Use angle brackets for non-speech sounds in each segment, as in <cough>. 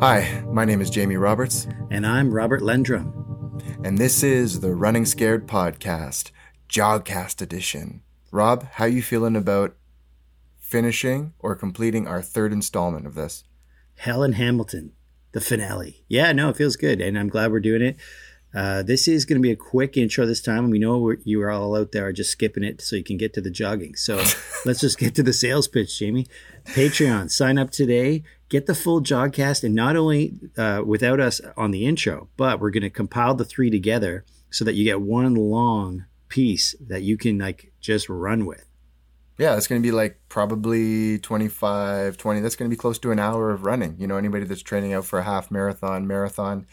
Hi, my name is Jamie Roberts, And I'm Robert Lendrum. and this is the Running Scared podcast, Jogcast edition. Rob, how you feeling about finishing or completing our third installment of this? Hell in Hamilton, the finale. Yeah, no, it feels good. And I'm glad we're doing it. Uh, this is going to be a quick intro this time. We know we're, you are all out there are just skipping it so you can get to the jogging. So <laughs> let's just get to the sales pitch, Jamie. Patreon, sign up today. Get the full Jogcast. And not only uh, without us on the intro, but we're going to compile the three together so that you get one long piece that you can like just run with. Yeah, it's going to be like probably 25, 20. That's going to be close to an hour of running. You know, anybody that's training out for a half marathon, marathon,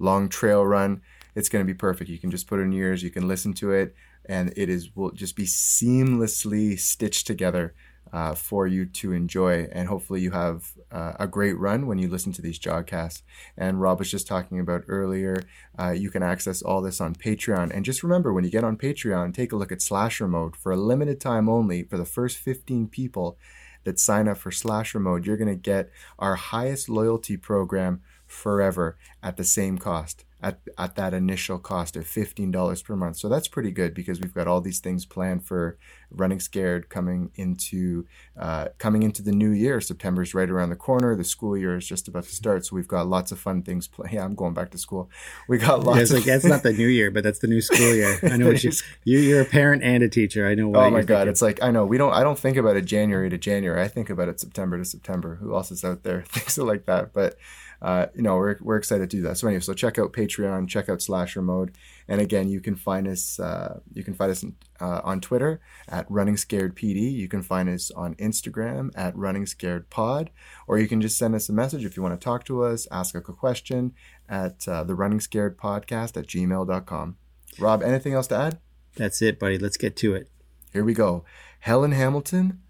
long trail run, it's going to be perfect. You can just put it in your ears, you can listen to it, and it is will just be seamlessly stitched together uh, for you to enjoy. And hopefully, you have uh, a great run when you listen to these jogcasts. And Rob was just talking about earlier, uh, you can access all this on Patreon. And just remember, when you get on Patreon, take a look at Slasher Mode for a limited time only for the first 15 people that sign up for Slasher Mode. You're going to get our highest loyalty program forever at the same cost. At, at that initial cost of $15 per month. So that's pretty good because we've got all these things planned for running scared coming into uh, coming into the new year. September's right around the corner. The school year is just about to start. So we've got lots of fun things planned. <laughs> Yeah, I'm going back to school. We got lots Yeah, it's of like that's not the new year, but that's the new school year. <laughs> I know what you, you you're a parent and a teacher. I know what. Oh my god, thinking. it's like I know we don't I don't think about it January to January. I think about it September to September. Who else is out there <laughs> Things it like that? But uh, you know, we're, we're excited to do that. So anyway, so check out Patreon, check out Slasher Mode, and again, you can find us uh, you can find us uh, on Twitter at Running Scared PD. You can find us on Instagram at Running Scared Pod, or you can just send us a message if you want to talk to us, ask a question at uh, the Running Scared Podcast at gmail.com. Rob, anything else to add? That's it, buddy. Let's get to it. Here we go. Hell in Hamilton,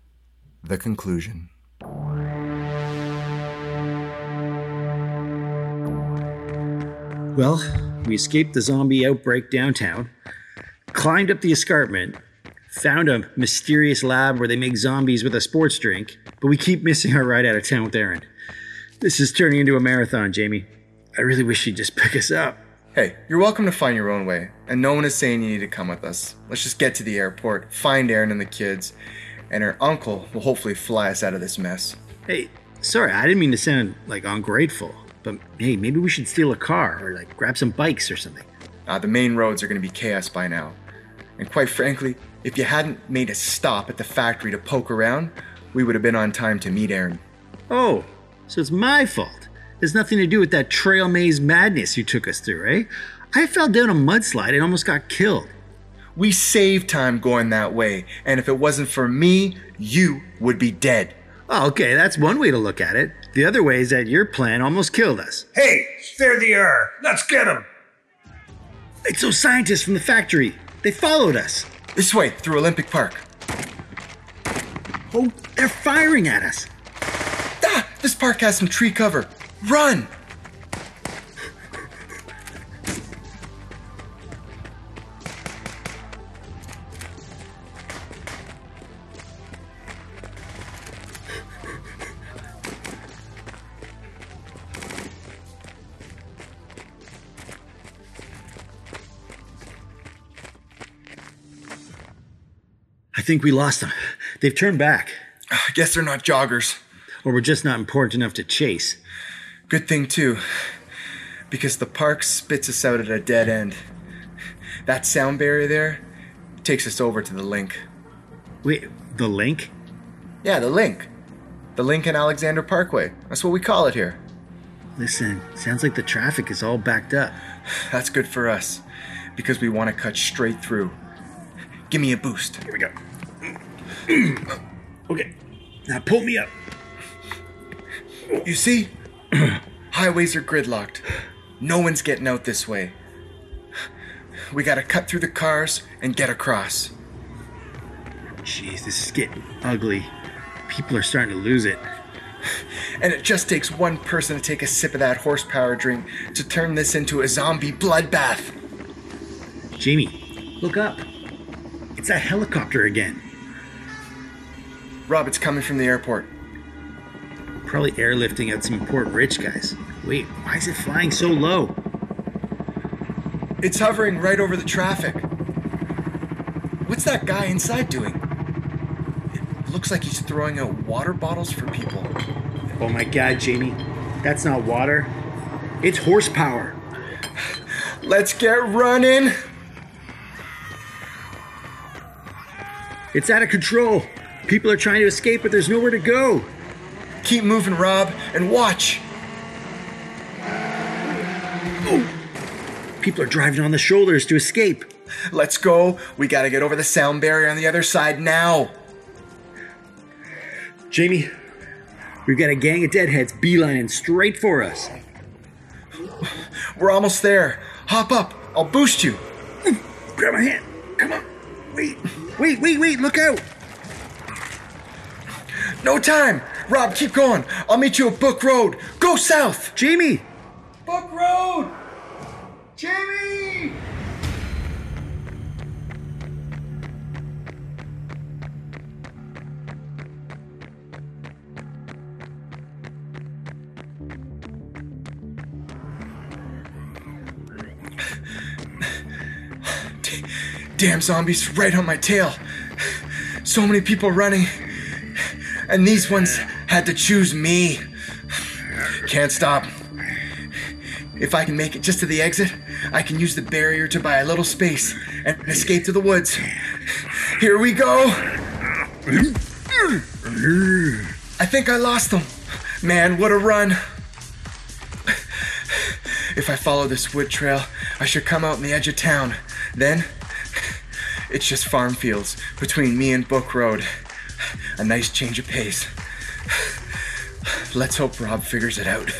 the conclusion. Well, we escaped the zombie outbreak downtown, climbed up the escarpment, found a mysterious lab where they make zombies with a sports drink, but we keep missing our ride out of town with Aaron. This is turning into a marathon, Jamie. I really wish you'd just pick us up. Hey, you're welcome to find your own way, and no one is saying you need to come with us. Let's just get to the airport, find Aaron and the kids, and her uncle will hopefully fly us out of this mess. Hey, sorry, I didn't mean to sound like ungrateful, but hey, maybe we should steal a car or like grab some bikes or something. Uh, the main roads are going to be chaos by now. And quite frankly, if you hadn't made a stop at the factory to poke around, we would have been on time to meet Aaron. Oh, so it's my fault. There's nothing to do with that trail maze madness you took us through, eh? I fell down a mudslide and almost got killed. We saved time going that way, and if it wasn't for me, you would be dead. Oh, okay, that's one way to look at it. The other way is that your plan almost killed us. Hey, there they are. Let's get them. It's those scientists from the factory. They followed us. This way, through Olympic Park. Oh, they're firing at us. Ah, this park has some tree cover. Run! I think we lost them. They've turned back. <sighs> I guess they're not joggers. Or we're just not important enough to chase. Good thing, too, because the park spits us out at a dead end. That sound barrier there takes us over to the link. Wait, the link? Yeah, the link. The Lincoln Alexander Parkway. That's what we call it here. Listen, sounds like the traffic is all backed up. <sighs> That's good for us because we want to cut straight through. Give me a boost. Here we go. <clears throat> okay, now pull me up. You see? <clears throat> Highways are gridlocked. No one's getting out this way. We gotta cut through the cars and get across. Jeez, this is getting ugly. People are starting to lose it. And it just takes one person to take a sip of that horsepower drink to turn this into a zombie bloodbath. Jamie, look up. It's that helicopter again. Rob, it's coming from the airport. Probably airlifting out some important rich guys. Wait, why is it flying so low? It's hovering right over the traffic. What's that guy inside doing? It looks like he's throwing out water bottles for people. Oh my god, Jamie. That's not water. It's horsepower. Let's get running. It's out of control. People are trying to escape, but there's nowhere to go. Keep moving, Rob, and watch. Oh. People are driving on the shoulders to escape. Let's go. We gotta get over the sound barrier on the other side now. Jamie, we've got a gang of deadheads beelining straight for us. We're almost there. Hop up. I'll boost you. Grab my hand. Come on. Wait, wait, wait, wait. Look out. No time. Rob, keep going. I'll meet you at Book Road. Go south. Jamie! Book Road. Jamie! <sighs> Damn zombies right on my tail. So many people running. And these ones had to choose me. Can't stop. If I can make it just to the exit, I can use the barrier to buy a little space and escape to the woods. Here we go. I think I lost them. Man, what a run. If I follow this wood trail, I should come out in the edge of town. Then, it's just farm fields between me and Book Road. A nice change of pace. Let's hope Rob figures it out.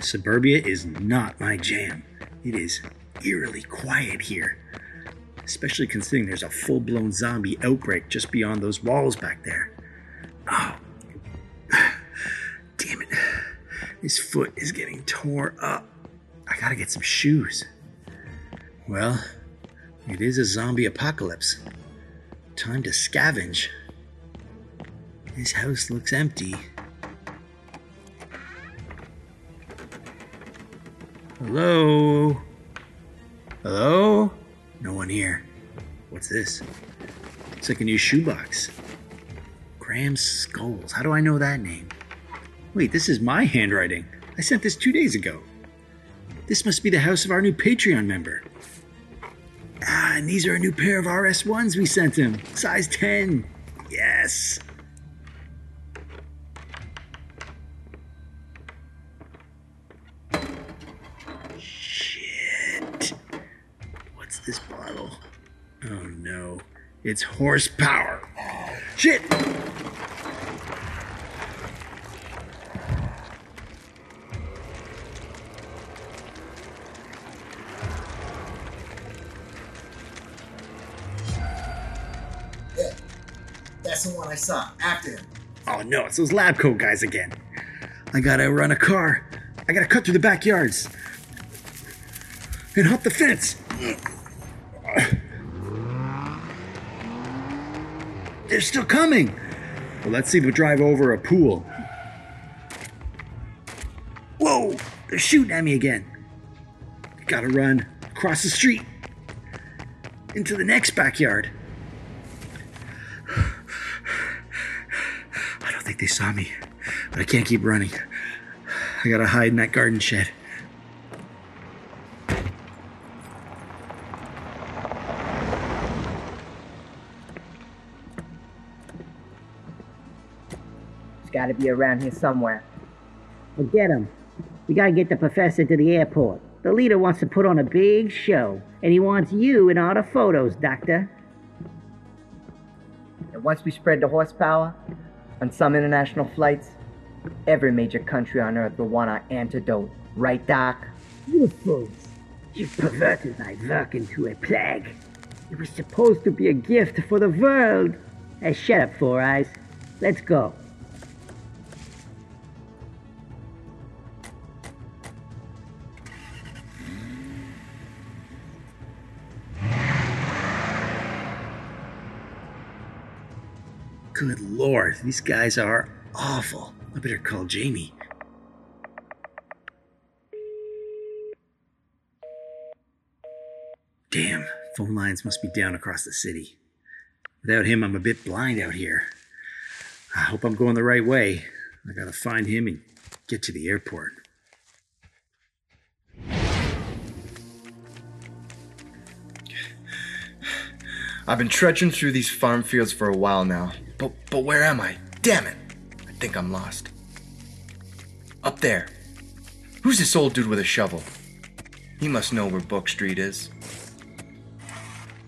Suburbia is not my jam. It is eerily quiet here. Especially considering there's a full blown zombie outbreak just beyond those walls back there. Oh. <sighs> Damn it. This foot is getting tore up. I gotta get some shoes. Well, it is a zombie apocalypse. Time to scavenge. This house looks empty. Hello? Hello? No one here. What's this? It's like a new shoebox. Graham Skulls. How do I know that name? Wait, this is my handwriting. I sent this two days ago. This must be the house of our new Patreon member. Ah, and these are a new pair of RS1s we sent him. Size 10. Yes. Shit. What's this bottle? Oh no. It's horsepower. Shit! Saw. After him. Oh no, it's those lab coat guys again. I gotta run a car. I gotta cut through the backyards. And hop the fence. They're still coming. Well, let's see if we drive over a pool. Whoa! They're shooting at me again. Gotta run across the street into the next backyard. I they saw me, but I can't keep running. I gotta hide in that garden shed. It's gotta be around here somewhere. Well, get him. We gotta get the professor to the airport. The leader wants to put on a big show, and he wants you in all the photos, Doctor. And once we spread the horsepower, on some international flights, every major country on Earth will want our antidote. Right, Doc? You fools. You've perverted my work into a plague. It was supposed to be a gift for the world. Hey, shut up, Four Eyes. Let's go. Good lord, these guys are awful. I better call Jamie. Damn, phone lines must be down across the city. Without him, I'm a bit blind out here. I hope I'm going the right way. I gotta find him and get to the airport. I've been trudging through these farm fields for a while now. But but where am I? Damn it. I think I'm lost. Up there. Who's this old dude with a shovel? He must know where Book Street is.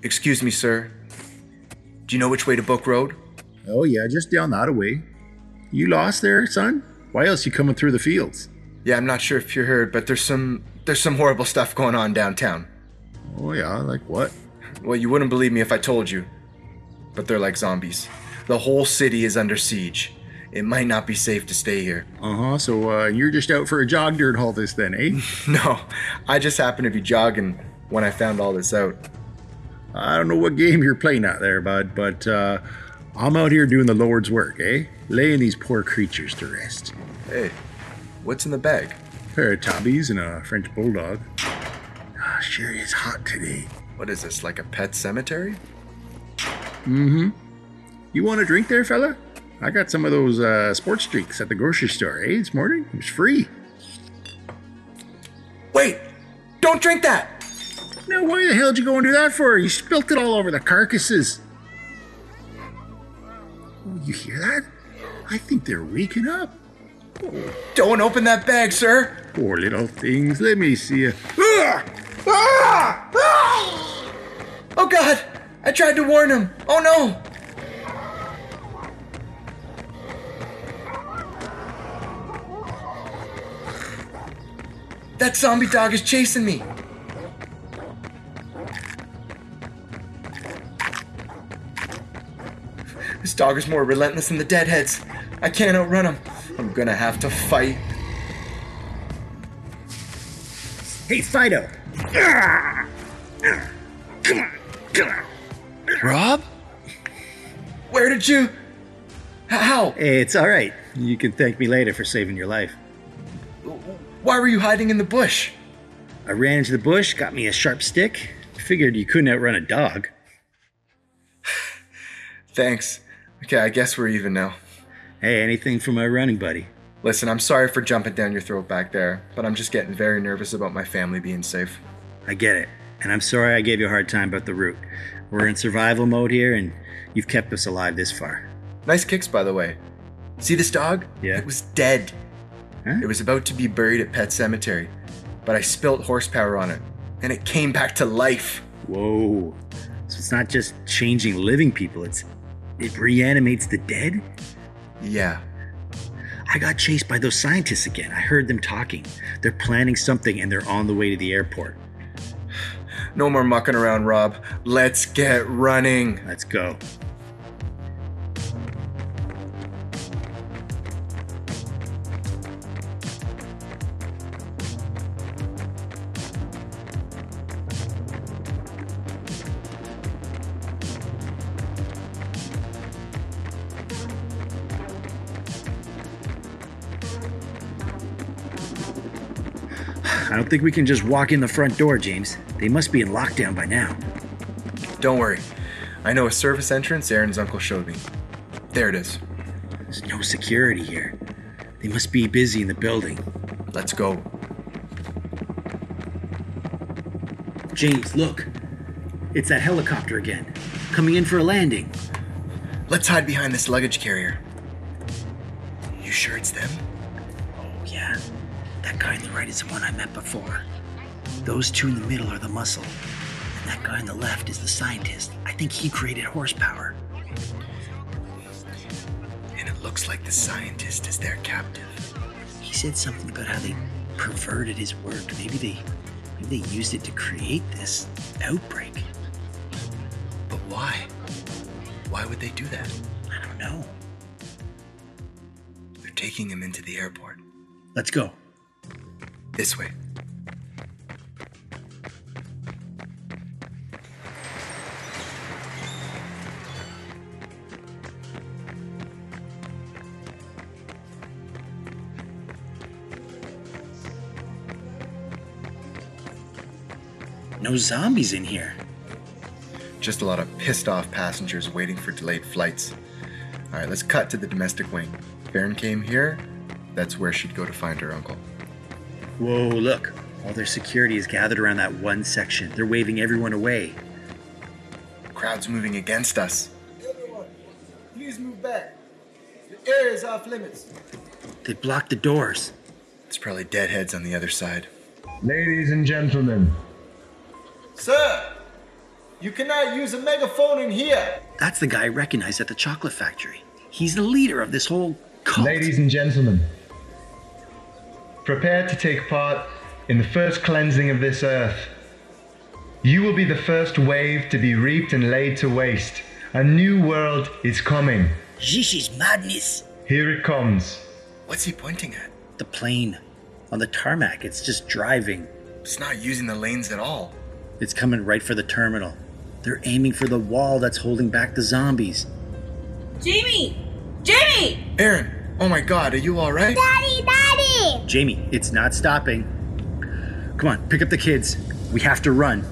Excuse me, sir. Do you know which way to Book Road? Oh yeah, just down that way. You lost there, son? Why else you coming through the fields? Yeah, I'm not sure if you heard, but there's some there's some horrible stuff going on downtown. Oh yeah, like what? Well, you wouldn't believe me if I told you. But they're like zombies. The whole city is under siege. It might not be safe to stay here. Uh huh. So uh, you're just out for a jog during all this, then, eh? <laughs> No, I just happened to be jogging when I found all this out. I don't know what game you're playing out there, bud, but uh, I'm out here doing the Lord's work, eh? Laying these poor creatures to rest. Hey, what's in the bag? A pair of tabbies and a French bulldog. Ah, sure is hot today. What is this, like a pet cemetery? Mm-hmm. You want a drink there, fella? I got some of those uh, sports drinks at the grocery store, eh, this morning? It was free. Wait! Don't drink that! Now, why the hell did you go and do that for? You spilt it all over the carcasses. Oh, you hear that? I think they're waking up. Don't open that bag, sir! Poor little things. Let me see you. Oh god! I tried to warn him! Oh no! That zombie dog is chasing me! This dog is more relentless than the deadheads. I can't outrun him. I'm gonna have to fight. Hey, Fido! Come on, come on. Rob? Where did you. How? Hey, it's all right. You can thank me later for saving your life. Why were you hiding in the bush? I ran into the bush, got me a sharp stick. Figured you couldn't outrun a dog. <sighs> Thanks. Okay, I guess we're even now. Hey, anything for my running buddy. Listen, I'm sorry for jumping down your throat back there, but I'm just getting very nervous about my family being safe. I get it. And I'm sorry I gave you a hard time about the route. We're in survival mode here, and you've kept us alive this far. Nice kicks, by the way. See this dog? Yeah. It was dead. Huh? It was about to be buried at Pet Cemetery, but I spilt horsepower on it, and it came back to life. Whoa. So it's not just changing living people, it's it reanimates the dead? Yeah. I got chased by those scientists again. I heard them talking. They're planning something and they're on the way to the airport. <sighs> No more mucking around, Rob. Let's get running. Let's go. Don't think we can just walk in the front door, James. They must be in lockdown by now. Don't worry. I know a service entrance Aaron's uncle showed me. There it is. There's no security here. They must be busy in the building. Let's go. James, look. It's that helicopter again. Coming in for a landing. Let's hide behind this luggage carrier. You sure it's them? That guy on the right is the one I met before. Those two in the middle are the muscle. And that guy on the left is the scientist. I think he created horsepower. And it looks like the scientist is their captive. He said something about how they perverted his work. Maybe they maybe they used it to create this outbreak. But why? Why would they do that? I don't know. They're taking him into the airport. Let's go. This way. No zombies in here. Just a lot of pissed off passengers waiting for delayed flights. Alright, let's cut to the domestic wing. Baron came here, that's where she'd go to find her uncle. Whoa, look. All their security is gathered around that one section. They're waving everyone away. Crowd's moving against us. Everyone, please move back. The air is off limits. They blocked the doors. There's probably deadheads on the other side. Ladies and gentlemen, Sir, you cannot use a megaphone in here. That's the guy I recognized at the chocolate factory. He's the leader of this whole cult. ladies and gentlemen, prepare to take part in the first cleansing of this earth. You will be the first wave to be reaped and laid to waste. A new world is coming. This is madness. Here it comes. What's he pointing at? the plane on the tarmac. It's just driving. It's not using the lanes at all. It's coming right for the terminal. They're aiming for the wall that's holding back the zombies. Jamie! Jamie! Aaron, oh my god, are you alright? Daddy, Daddy! Jamie, it's not stopping. Come on, pick up the kids. We have to run.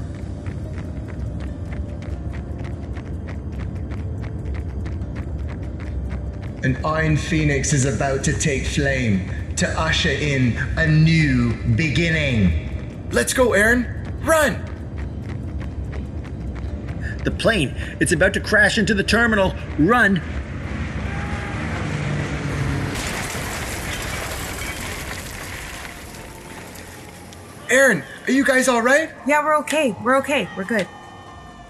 An Iron Phoenix is about to take flame to usher in a new beginning. Let's go, Aaron. Run! The plane, it's about to crash into the terminal. Run! Aaron, are you guys alright? Yeah, we're okay. We're okay. We're good.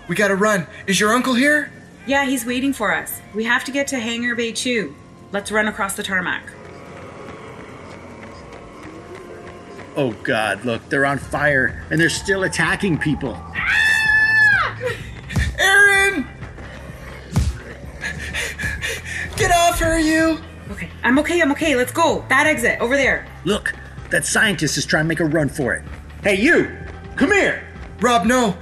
We gotta run. Is your uncle here? Yeah, he's waiting for us. We have to get to Hangar Bay 2. Let's run across the tarmac. Oh god, look, they're on fire and they're still attacking people. Ah! Aaron! Get off her, you! Okay, I'm okay. I'm okay. Let's go. That exit over there. Look, that scientist is trying to make a run for it. Hey, you! Come here! Rob, no!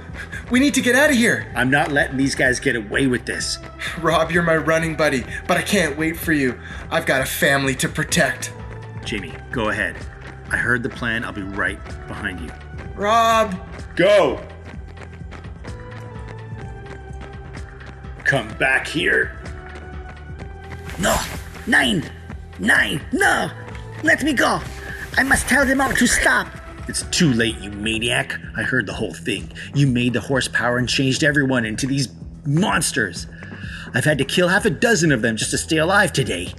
We need to get out of here! I'm not letting these guys get away with this. Rob, you're my running buddy, but I can't wait for you. I've got a family to protect. Jamie, go ahead. I heard the plan. I'll be right behind you. Rob! Go! Come back here. No! Nine! Nine! No! Let me go! I must tell them all to stop! It's too late, you maniac. I heard the whole thing. You made the horsepower and changed everyone into these monsters. I've had to kill half a dozen of them just to stay alive today.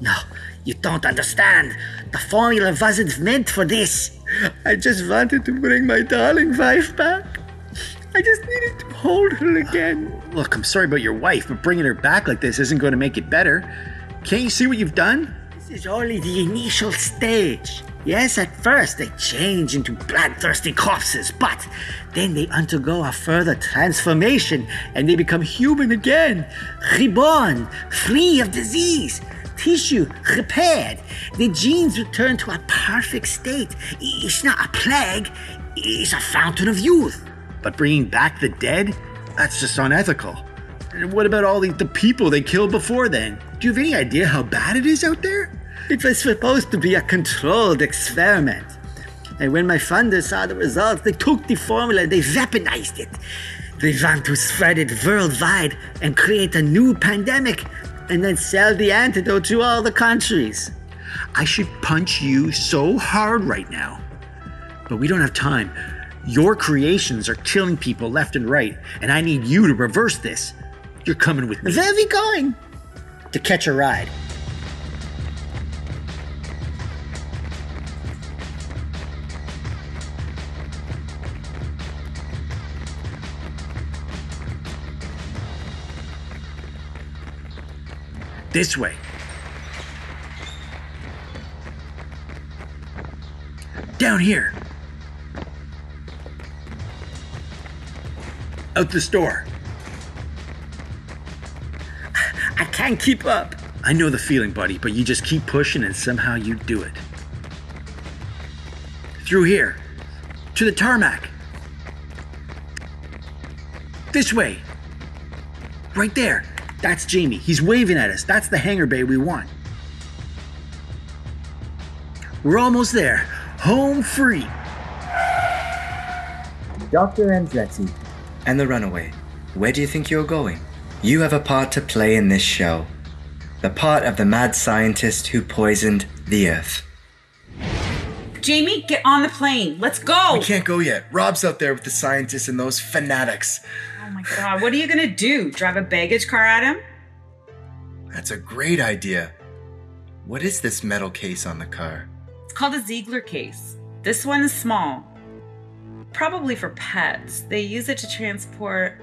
No, you don't understand. The formula wasn't meant for this. I just wanted to bring my darling wife back. I just needed to hold her again. Look, I'm sorry about your wife, but bringing her back like this isn't going to make it better. Can't you see what you've done? Is only the initial stage. Yes, at first they change into bloodthirsty corpses, but then they undergo a further transformation and they become human again, reborn, free of disease, tissue repaired. The genes return to a perfect state. It's not a plague, it's a fountain of youth. But bringing back the dead? That's just unethical. And what about all the, the people they killed before then? Do you have any idea how bad it is out there? It was supposed to be a controlled experiment. And when my funders saw the results, they took the formula and they weaponized it. They want to spread it worldwide and create a new pandemic and then sell the antidote to all the countries. I should punch you so hard right now. But we don't have time. Your creations are killing people left and right, and I need you to reverse this. You're coming with me. Where are we going? To catch a ride. This way. Down here. Out this door. I can't keep up. I know the feeling, buddy, but you just keep pushing and somehow you do it. Through here. To the tarmac. This way. Right there. That's Jamie. He's waving at us. That's the hangar bay we want. We're almost there. Home free. Dr. Andretti. And the runaway, where do you think you're going? You have a part to play in this show. The part of the mad scientist who poisoned the Earth. Jamie, get on the plane. Let's go. We can't go yet. Rob's out there with the scientists and those fanatics. My god, what are you gonna do? Drive a baggage car at him? That's a great idea. What is this metal case on the car? It's called a Ziegler case. This one is small. Probably for pets. They use it to transport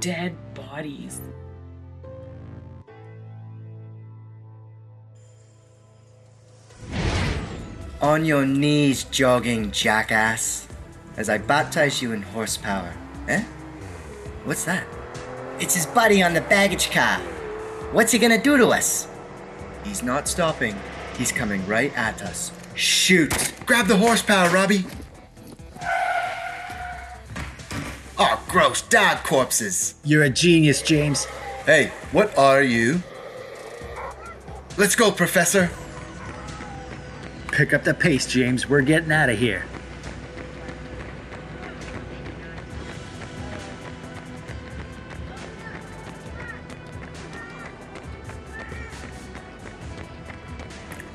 dead bodies. On your knees, jogging jackass, as I baptize you in horsepower. Eh? What's that? It's his buddy on the baggage car. What's he gonna do to us? He's not stopping. He's coming right at us. Shoot! Grab the horsepower, Robbie. Oh, gross. Dog corpses. You're a genius, James. Hey, what are you? Let's go, Professor. Pick up the pace, James. We're getting out of here.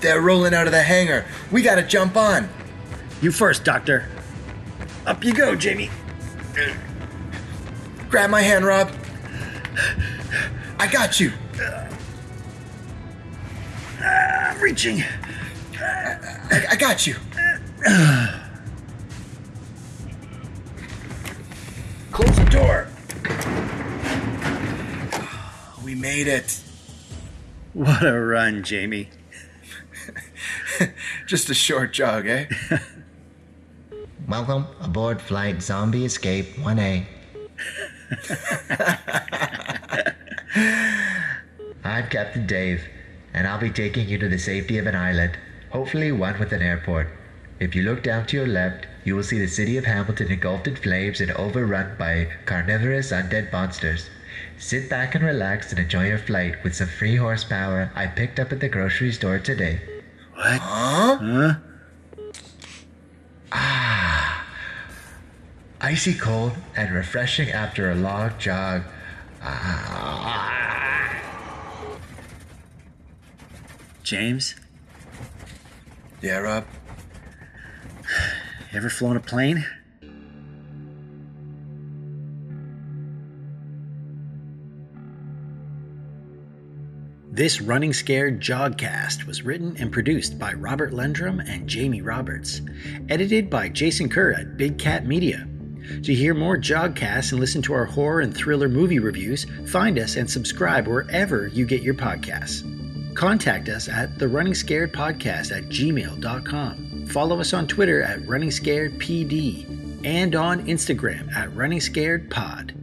They're rolling out of the hangar. We gotta jump on. You first, Doctor. Up you go, Jamie. Grab my hand, Rob. I got you. I'm reaching. I, I got you. Close the door. We made it. What a run, Jamie. <laughs> Just a short jog, eh? <laughs> Welcome aboard Flight Zombie Escape 1A. <laughs> I'm Captain Dave, and I'll be taking you to the safety of an island, hopefully one with an airport. If you look down to your left, you will see the city of Hamilton engulfed in flames and overrun by carnivorous undead monsters. Sit back and relax and enjoy your flight with some free horsepower I picked up at the grocery store today. What? Huh? Huh? Ah, icy cold and refreshing after a long jog. Ah. James, Yeah, Rob. you ever flown a plane? This Running Scared Jogcast was written and produced by Robert Lendrum and Jamie Roberts, edited by Jason Kerr at Big Cat Media. To hear more Jogcasts and listen to our horror and thriller movie reviews, find us and subscribe wherever you get your podcasts. Contact us at the Running Scared Podcast at gmail.com. Follow us on Twitter at Running Scared PD and on Instagram at Running Scared Pod.